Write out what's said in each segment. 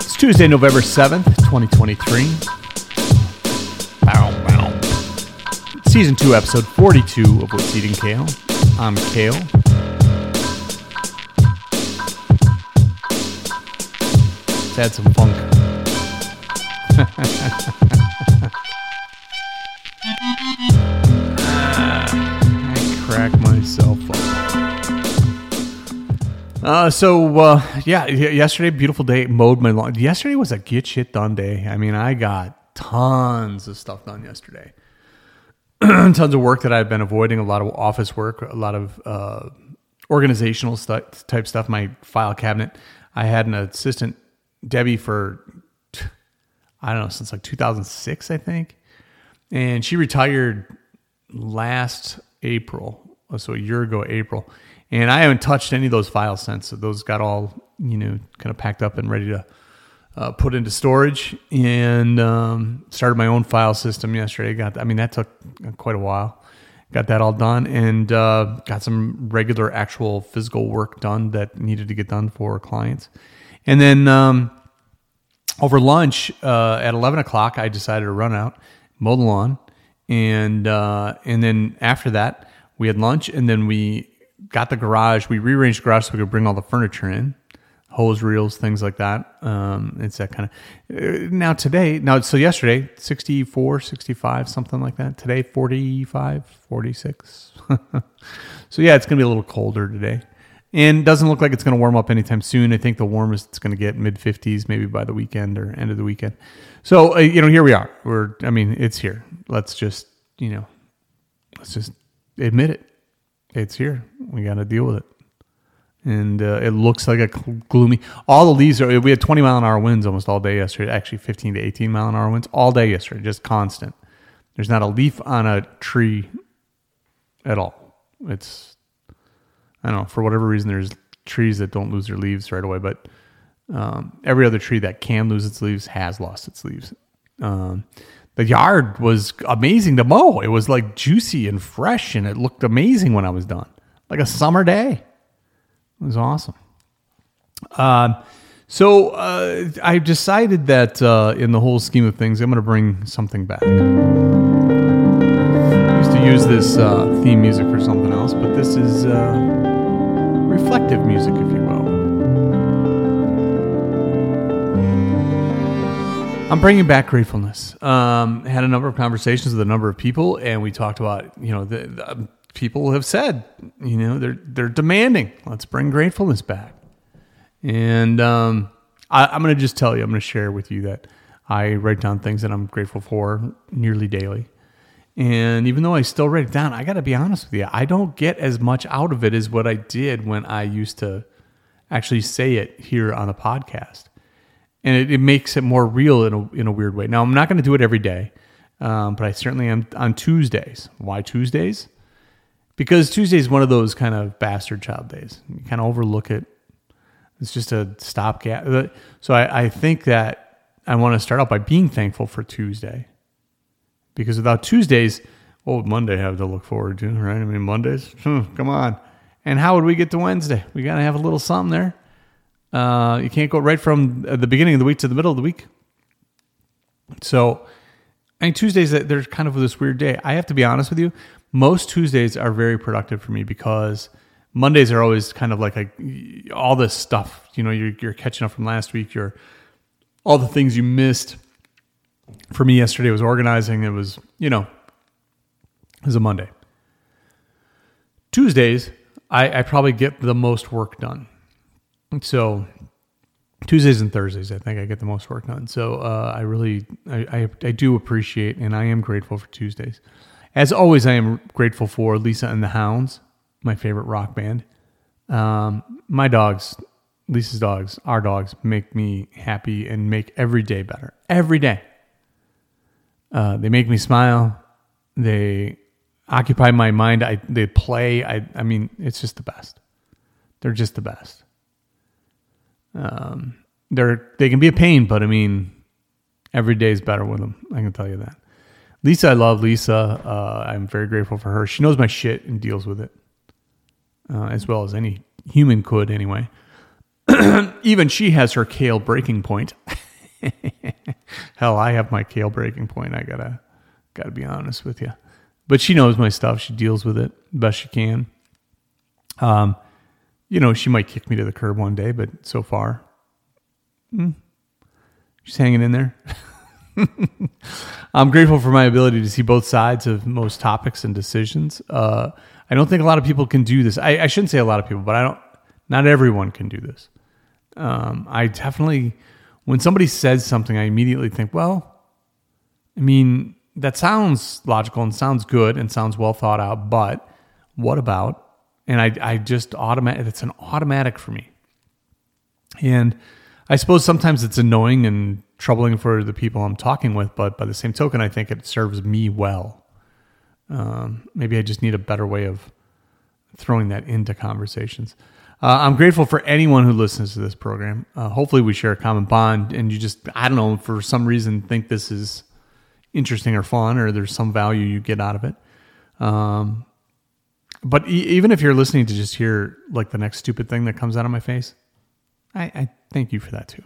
It's Tuesday, November 7th, 2023. Bow, bow. Season 2, episode 42 of What's Eating Kale. I'm Kale. Let's add some funk. Uh, so uh, yeah, yesterday, beautiful day. Mowed my lawn. Yesterday was a get shit done day. I mean, I got tons of stuff done yesterday. tons of work that I've been avoiding. A lot of office work. A lot of uh, organizational stu- type stuff. My file cabinet. I had an assistant, Debbie, for I don't know since like 2006, I think, and she retired last April, so a year ago, April, and I haven't touched any of those files since. So those got all you know kind of packed up and ready to uh, put into storage, and um, started my own file system yesterday. Got I mean that took quite a while. Got that all done, and uh, got some regular actual physical work done that needed to get done for clients, and then. Um, over lunch uh, at 11 o'clock i decided to run out mow the lawn and uh, and then after that we had lunch and then we got the garage we rearranged the garage so we could bring all the furniture in hose reels things like that um, it's that kind of uh, now today now so yesterday 64 65 something like that today 45 46 so yeah it's gonna be a little colder today and doesn't look like it's going to warm up anytime soon. I think the warmest it's going to get mid 50s maybe by the weekend or end of the weekend. So uh, you know, here we are. We're I mean, it's here. Let's just you know, let's just admit it. It's here. We got to deal with it. And uh, it looks like a gloomy. All the leaves are. We had 20 mile an hour winds almost all day yesterday. Actually, 15 to 18 mile an hour winds all day yesterday, just constant. There's not a leaf on a tree at all. It's I don't know, for whatever reason, there's trees that don't lose their leaves right away, but um, every other tree that can lose its leaves has lost its leaves. Um, the yard was amazing to mow. It was like juicy and fresh, and it looked amazing when I was done, like a summer day. It was awesome. Um, so uh, I decided that uh, in the whole scheme of things, I'm going to bring something back. I used to use this uh, theme music for something else, but this is uh, reflective music, if you I'm bringing back gratefulness. Um, had a number of conversations with a number of people, and we talked about you know the, the um, people have said you know they're they're demanding let's bring gratefulness back, and um, I, I'm going to just tell you I'm going to share with you that I write down things that I'm grateful for nearly daily. And even though I still write it down, I got to be honest with you, I don't get as much out of it as what I did when I used to actually say it here on the podcast. And it, it makes it more real in a, in a weird way. Now, I'm not going to do it every day, um, but I certainly am on Tuesdays. Why Tuesdays? Because Tuesday is one of those kind of bastard child days. You kind of overlook it. It's just a stopgap. So I, I think that I want to start out by being thankful for Tuesday because without Tuesdays, what would Monday have to look forward to, right? I mean, Mondays, hmm, come on. And how would we get to Wednesday? We got to have a little something there. Uh, you can't go right from the beginning of the week to the middle of the week. So, I mean, Tuesdays, they're kind of this weird day. I have to be honest with you. Most Tuesdays are very productive for me because Mondays are always kind of like a, all this stuff. You know, you're, you're catching up from last week. You're all the things you missed for me yesterday was organizing. It was, you know, it was a Monday. Tuesdays, I, I probably get the most work done. So Tuesdays and Thursdays, I think I get the most work done. So uh, I really, I, I, I do appreciate and I am grateful for Tuesdays. As always, I am grateful for Lisa and the Hounds, my favorite rock band. Um, my dogs, Lisa's dogs, our dogs, make me happy and make every day better. Every day. Uh, they make me smile. They occupy my mind. I they play. I I mean, it's just the best. They're just the best. Um, they're they can be a pain, but I mean, every day is better with them. I can tell you that. Lisa, I love Lisa. Uh, I'm very grateful for her. She knows my shit and deals with it, uh, as well as any human could, anyway. Even she has her kale breaking point. Hell, I have my kale breaking point. I gotta gotta be honest with you. But she knows my stuff. She deals with it best she can. Um, you know, she might kick me to the curb one day, but so far, mm, she's hanging in there. I'm grateful for my ability to see both sides of most topics and decisions. Uh, I don't think a lot of people can do this. I, I, shouldn't say a lot of people, but I don't. Not everyone can do this. Um, I definitely, when somebody says something, I immediately think, well, I mean, that sounds logical and sounds good and sounds well thought out, but what about? And I, I just automatic, it's an automatic for me. And I suppose sometimes it's annoying and troubling for the people I'm talking with, but by the same token, I think it serves me well. Um, maybe I just need a better way of throwing that into conversations. Uh, I'm grateful for anyone who listens to this program. Uh, hopefully, we share a common bond, and you just, I don't know, for some reason think this is interesting or fun or there's some value you get out of it. Um, but e- even if you're listening to just hear like the next stupid thing that comes out of my face, I, I thank you for that too.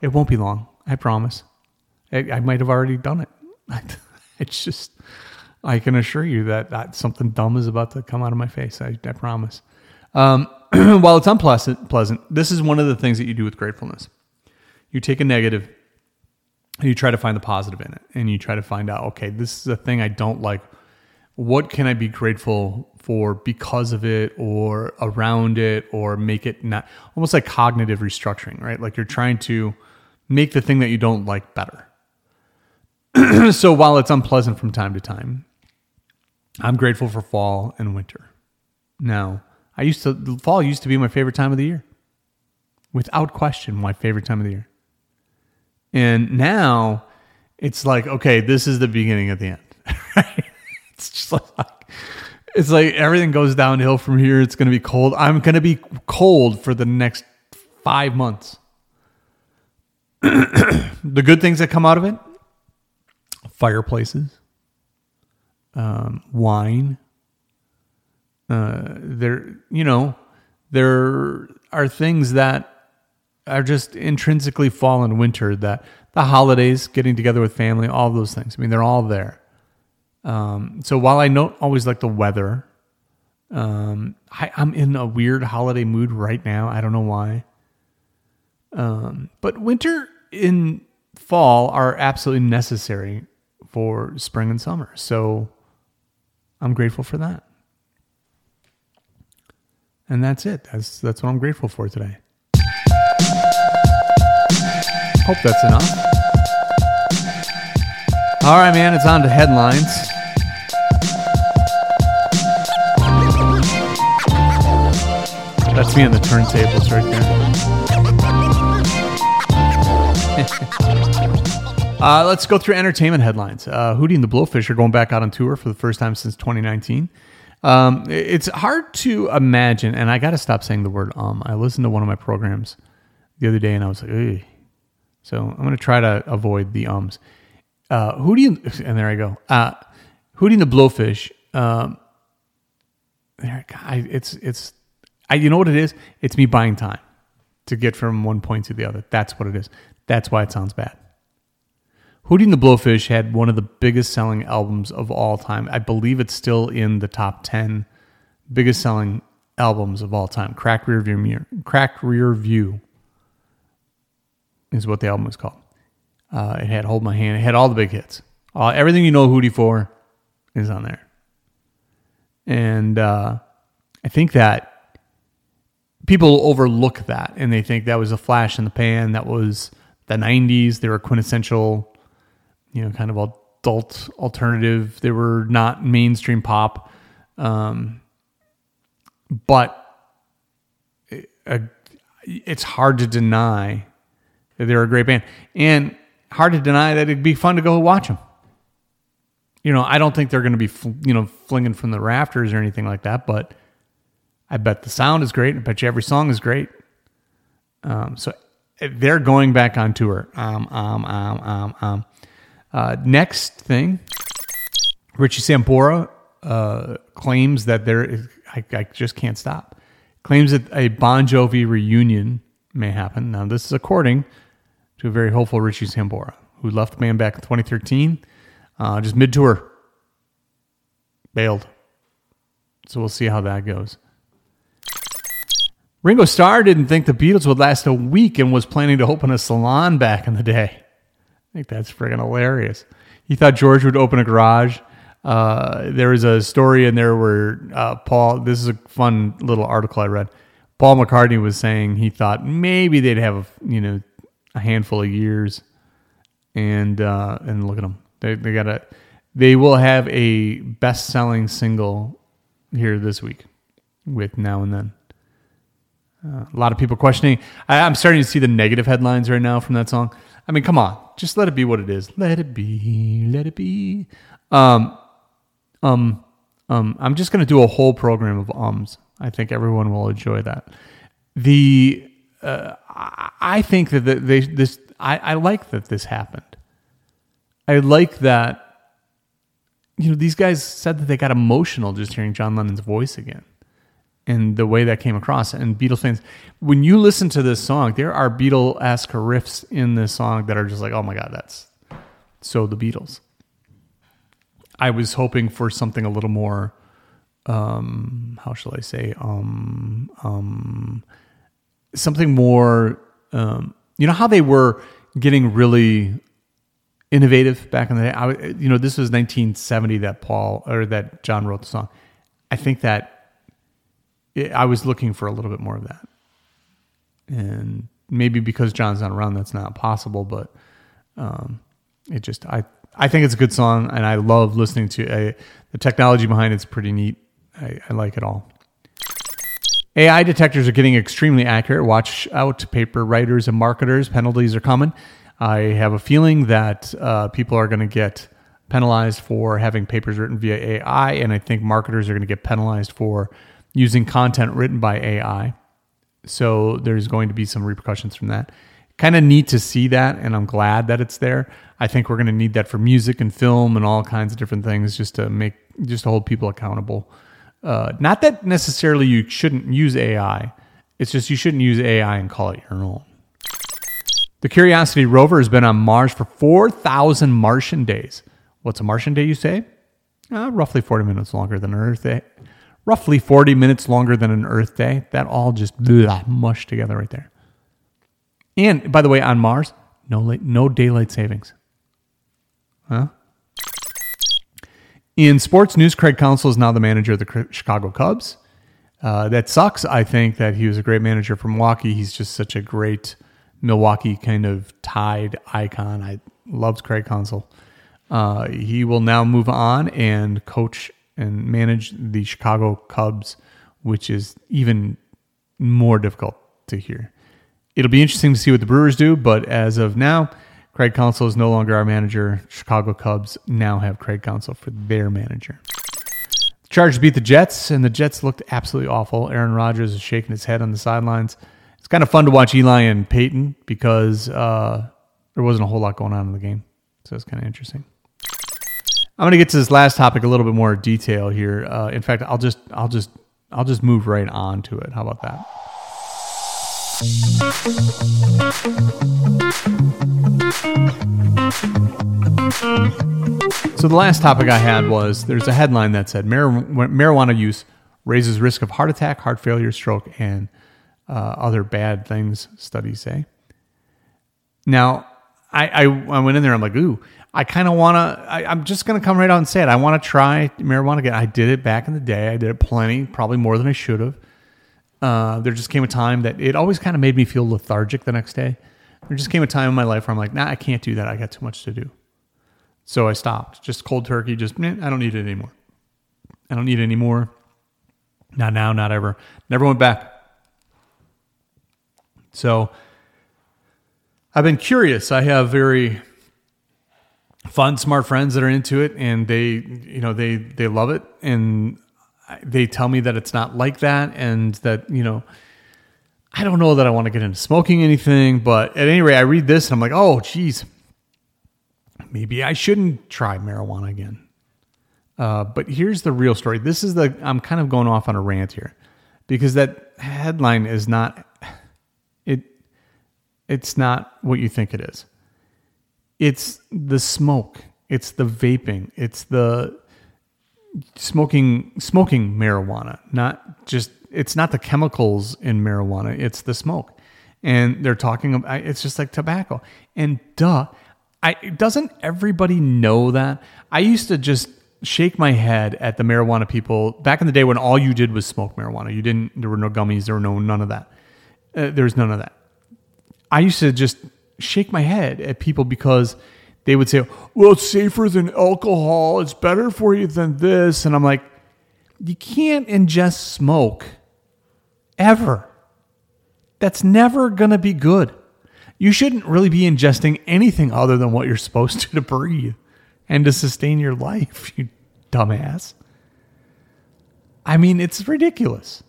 It won't be long, I promise. I, I might have already done it. it's just, I can assure you that, that something dumb is about to come out of my face. I, I promise. Um, while it's unpleasant, pleasant, this is one of the things that you do with gratefulness. You take a negative and you try to find the positive in it and you try to find out okay this is a thing i don't like what can i be grateful for because of it or around it or make it not almost like cognitive restructuring right? Like you're trying to make the thing that you don't like better. So while it's unpleasant from time to time i'm grateful for fall and winter. Now i used to fall used to be my favorite time of the year. Without question my favorite time of the year. And now it's like, okay, this is the beginning of the end. It's just like it's like everything goes downhill from here. It's going to be cold. I'm going to be cold for the next five months. the good things that come out of it fireplaces, um, wine. Uh, there, you know, there are things that are just intrinsically fall and winter that the holidays, getting together with family, all those things. I mean, they're all there. Um, so while I don't always like the weather, um, I, am in a weird holiday mood right now. I don't know why. Um, but winter and fall are absolutely necessary for spring and summer. So I'm grateful for that. And that's it. That's that's what I'm grateful for today. Hope that's enough. All right, man, it's on to headlines. That's me on the turntables right there. uh, let's go through entertainment headlines. Uh, Hootie and the Blowfish are going back out on tour for the first time since 2019. Um, it's hard to imagine, and I got to stop saying the word um. I listened to one of my programs the other day and I was like, Ugh. So I'm going to try to avoid the ums. Uh, Hootie and, and there I go. Uh, Hootie and the Blowfish. Um, there, I, it's it's, I, you know what it is? It's me buying time to get from one point to the other. That's what it is. That's why it sounds bad. Hootie and the Blowfish had one of the biggest selling albums of all time. I believe it's still in the top ten biggest selling albums of all time. Cracked Rear View Mirror, Cracked Rear View is what the album was called. Uh, it had Hold My Hand. It had all the big hits. Uh, everything you know Hootie for is on there. And uh, I think that people overlook that and they think that was a flash in the pan. That was the 90s. They were quintessential, you know, kind of adult alternative. They were not mainstream pop. Um, but it, it's hard to deny that they're a great band. And hard to deny that it'd be fun to go watch them. You know, I don't think they're going to be, you know, flinging from the rafters or anything like that, but I bet the sound is great. I bet you every song is great. Um, so eh, they're going back on tour. Um, um, um, um, um. Uh, next thing, Richie Sambora uh, claims that there is, I, I just can't stop, claims that a Bon Jovi reunion may happen. Now, this is according to a very hopeful Richie Sambora, who left the band back in 2013, uh, just mid tour. Bailed. So we'll see how that goes. Ringo Starr didn't think the Beatles would last a week and was planning to open a salon back in the day. I think that's friggin' hilarious. He thought George would open a garage. Uh, there was a story in there where uh, Paul, this is a fun little article I read. Paul McCartney was saying he thought maybe they'd have a, you know a handful of years, and uh, and look at them. They they got a they will have a best selling single here this week with Now and Then. A lot of people questioning. I, I'm starting to see the negative headlines right now from that song. I mean, come on, just let it be what it is. Let it be, let it be. Um, um, um. I'm just going to do a whole program of ums. I think everyone will enjoy that. The uh, I think that they this I, I like that this happened. I like that. You know, these guys said that they got emotional just hearing John Lennon's voice again and the way that came across. And Beatles fans, when you listen to this song, there are Beatle esque riffs in this song that are just like, oh my God, that's so the Beatles. I was hoping for something a little more, um, how shall I say, um, um, something more. Um, you know how they were getting really innovative back in the day. I, you know, this was 1970 that Paul or that John wrote the song. I think that it, I was looking for a little bit more of that, and maybe because John's not around, that's not possible. But um, it just I I think it's a good song, and I love listening to it. the technology behind it's pretty neat. I, I like it all. AI detectors are getting extremely accurate. Watch out, paper writers and marketers. Penalties are coming. I have a feeling that uh, people are going to get penalized for having papers written via AI, and I think marketers are going to get penalized for using content written by AI. So there's going to be some repercussions from that. Kind of neat to see that, and I'm glad that it's there. I think we're going to need that for music and film and all kinds of different things, just to make just to hold people accountable uh, not that necessarily you shouldn't use AI. It's just you shouldn't use AI and call it your own. The Curiosity rover has been on Mars for 4,000 Martian days. What's a Martian day, you say? Uh, roughly 40 minutes longer than Earth day. Roughly 40 minutes longer than an Earth day. That all just blah, mushed together right there. And by the way, on Mars, no, late, no daylight savings. Huh? In sports news, Craig Counsell is now the manager of the Chicago Cubs. Uh, that sucks. I think that he was a great manager for Milwaukee. He's just such a great Milwaukee kind of tied icon. I loves Craig Counsell. Uh, he will now move on and coach and manage the Chicago Cubs, which is even more difficult to hear. It'll be interesting to see what the Brewers do, but as of now, Craig Counsell is no longer our manager. Chicago Cubs now have Craig Counsell for their manager. The Chargers beat the Jets, and the Jets looked absolutely awful. Aaron Rodgers is shaking his head on the sidelines. It's kind of fun to watch Eli and Peyton because uh, there wasn't a whole lot going on in the game. So it's kind of interesting. I'm going to get to this last topic a little bit more detail here. Uh, in fact, I'll just I'll just I'll just move right on to it. How about that? So the last topic I had was there's a headline that said marijuana use raises risk of heart attack, heart failure, stroke, and uh, other bad things. Studies say. Now, I, I, I went in there. I'm like, ooh, I kind of want to. I'm just going to come right out and say it. I want to try marijuana again. I did it back in the day. I did it plenty, probably more than I should have. Uh, there just came a time that it always kind of made me feel lethargic the next day. There just came a time in my life where I'm like, nah, I can't do that. I got too much to do. So I stopped. Just cold turkey. Just I don't need it anymore. I don't need it anymore. Not now. Not ever. Never went back. So I've been curious. I have very fun, smart friends that are into it, and they, you know, they they love it, and they tell me that it's not like that and that, you know, I don't know that I want to get into smoking anything, but at any rate, I read this and I'm like, oh, geez, maybe I shouldn't try marijuana again. Uh, but here's the real story. This is the, I'm kind of going off on a rant here because that headline is not, It's not what you think it is. It's the smoke. It's the vaping. It's the smoking smoking marijuana. Not just it's not the chemicals in marijuana. It's the smoke. And they're talking about it's just like tobacco. And duh, I doesn't everybody know that? I used to just shake my head at the marijuana people back in the day when all you did was smoke marijuana. You didn't. There were no gummies. There were no none of that. Uh, there was none of that. I used to just shake my head at people because they would say, "Well, it's safer than alcohol. It's better for you than this," and I'm like, "You can't ingest smoke ever. That's never gonna be good." You shouldn't really be ingesting anything other than what you're supposed to to breathe and to sustain your life, you dumbass. I mean, it's ridiculous.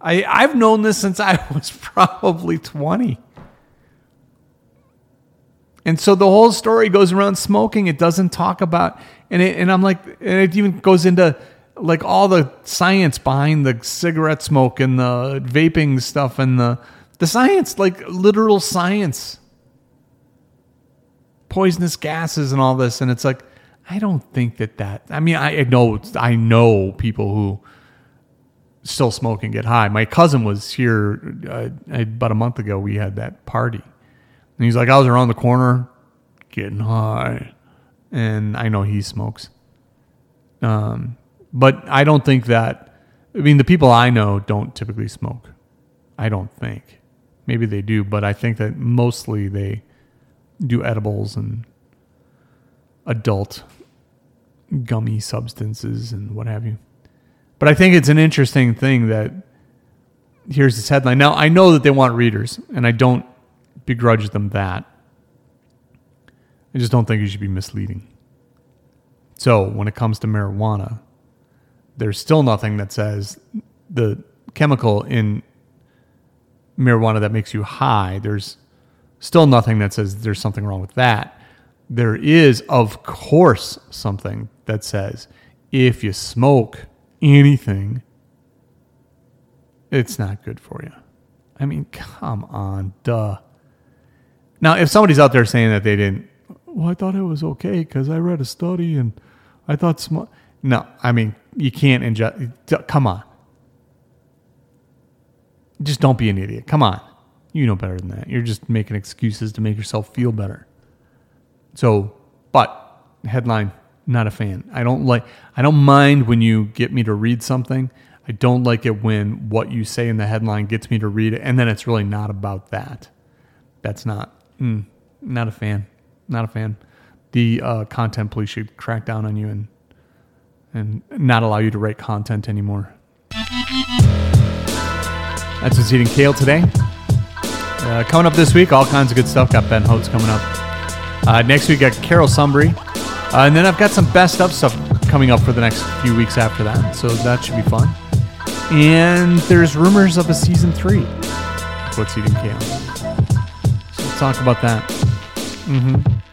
I, I've known this since I was probably 20. And so the whole story goes around smoking. It doesn't talk about, and, it, and I'm like, and it even goes into like all the science behind the cigarette smoke and the vaping stuff and the, the science, like literal science, poisonous gases and all this. And it's like, I don't think that that. I mean, I know I know people who still smoke and get high. My cousin was here uh, about a month ago. We had that party, and he's like, I was around the corner getting high, and I know he smokes. Um, but I don't think that. I mean, the people I know don't typically smoke. I don't think. Maybe they do, but I think that mostly they do edibles and adult gummy substances and what have you. But I think it's an interesting thing that here's this headline. Now, I know that they want readers, and I don't begrudge them that. I just don't think it should be misleading. So, when it comes to marijuana, there's still nothing that says the chemical in marijuana that makes you high. There's still nothing that says there's something wrong with that. There is, of course, something that says if you smoke anything, it's not good for you. I mean, come on, duh. Now, if somebody's out there saying that they didn't, well, I thought it was okay because I read a study and I thought. No, I mean, you can't ingest. Come on. Just don't be an idiot. Come on. You know better than that. You're just making excuses to make yourself feel better. So, but headline, not a fan. I don't like I don't mind when you get me to read something. I don't like it when what you say in the headline gets me to read it and then it's really not about that. That's not mm, not a fan. Not a fan. The uh, content police should crack down on you and and not allow you to write content anymore. That's what's eating kale today. Uh, coming up this week, all kinds of good stuff. Got Ben Holtz coming up. Uh, next week, got Carol Sumbry. Uh, and then I've got some best of stuff coming up for the next few weeks after that. So that should be fun. And there's rumors of a season three. What's eating kale? Talk about that. Mm-hmm.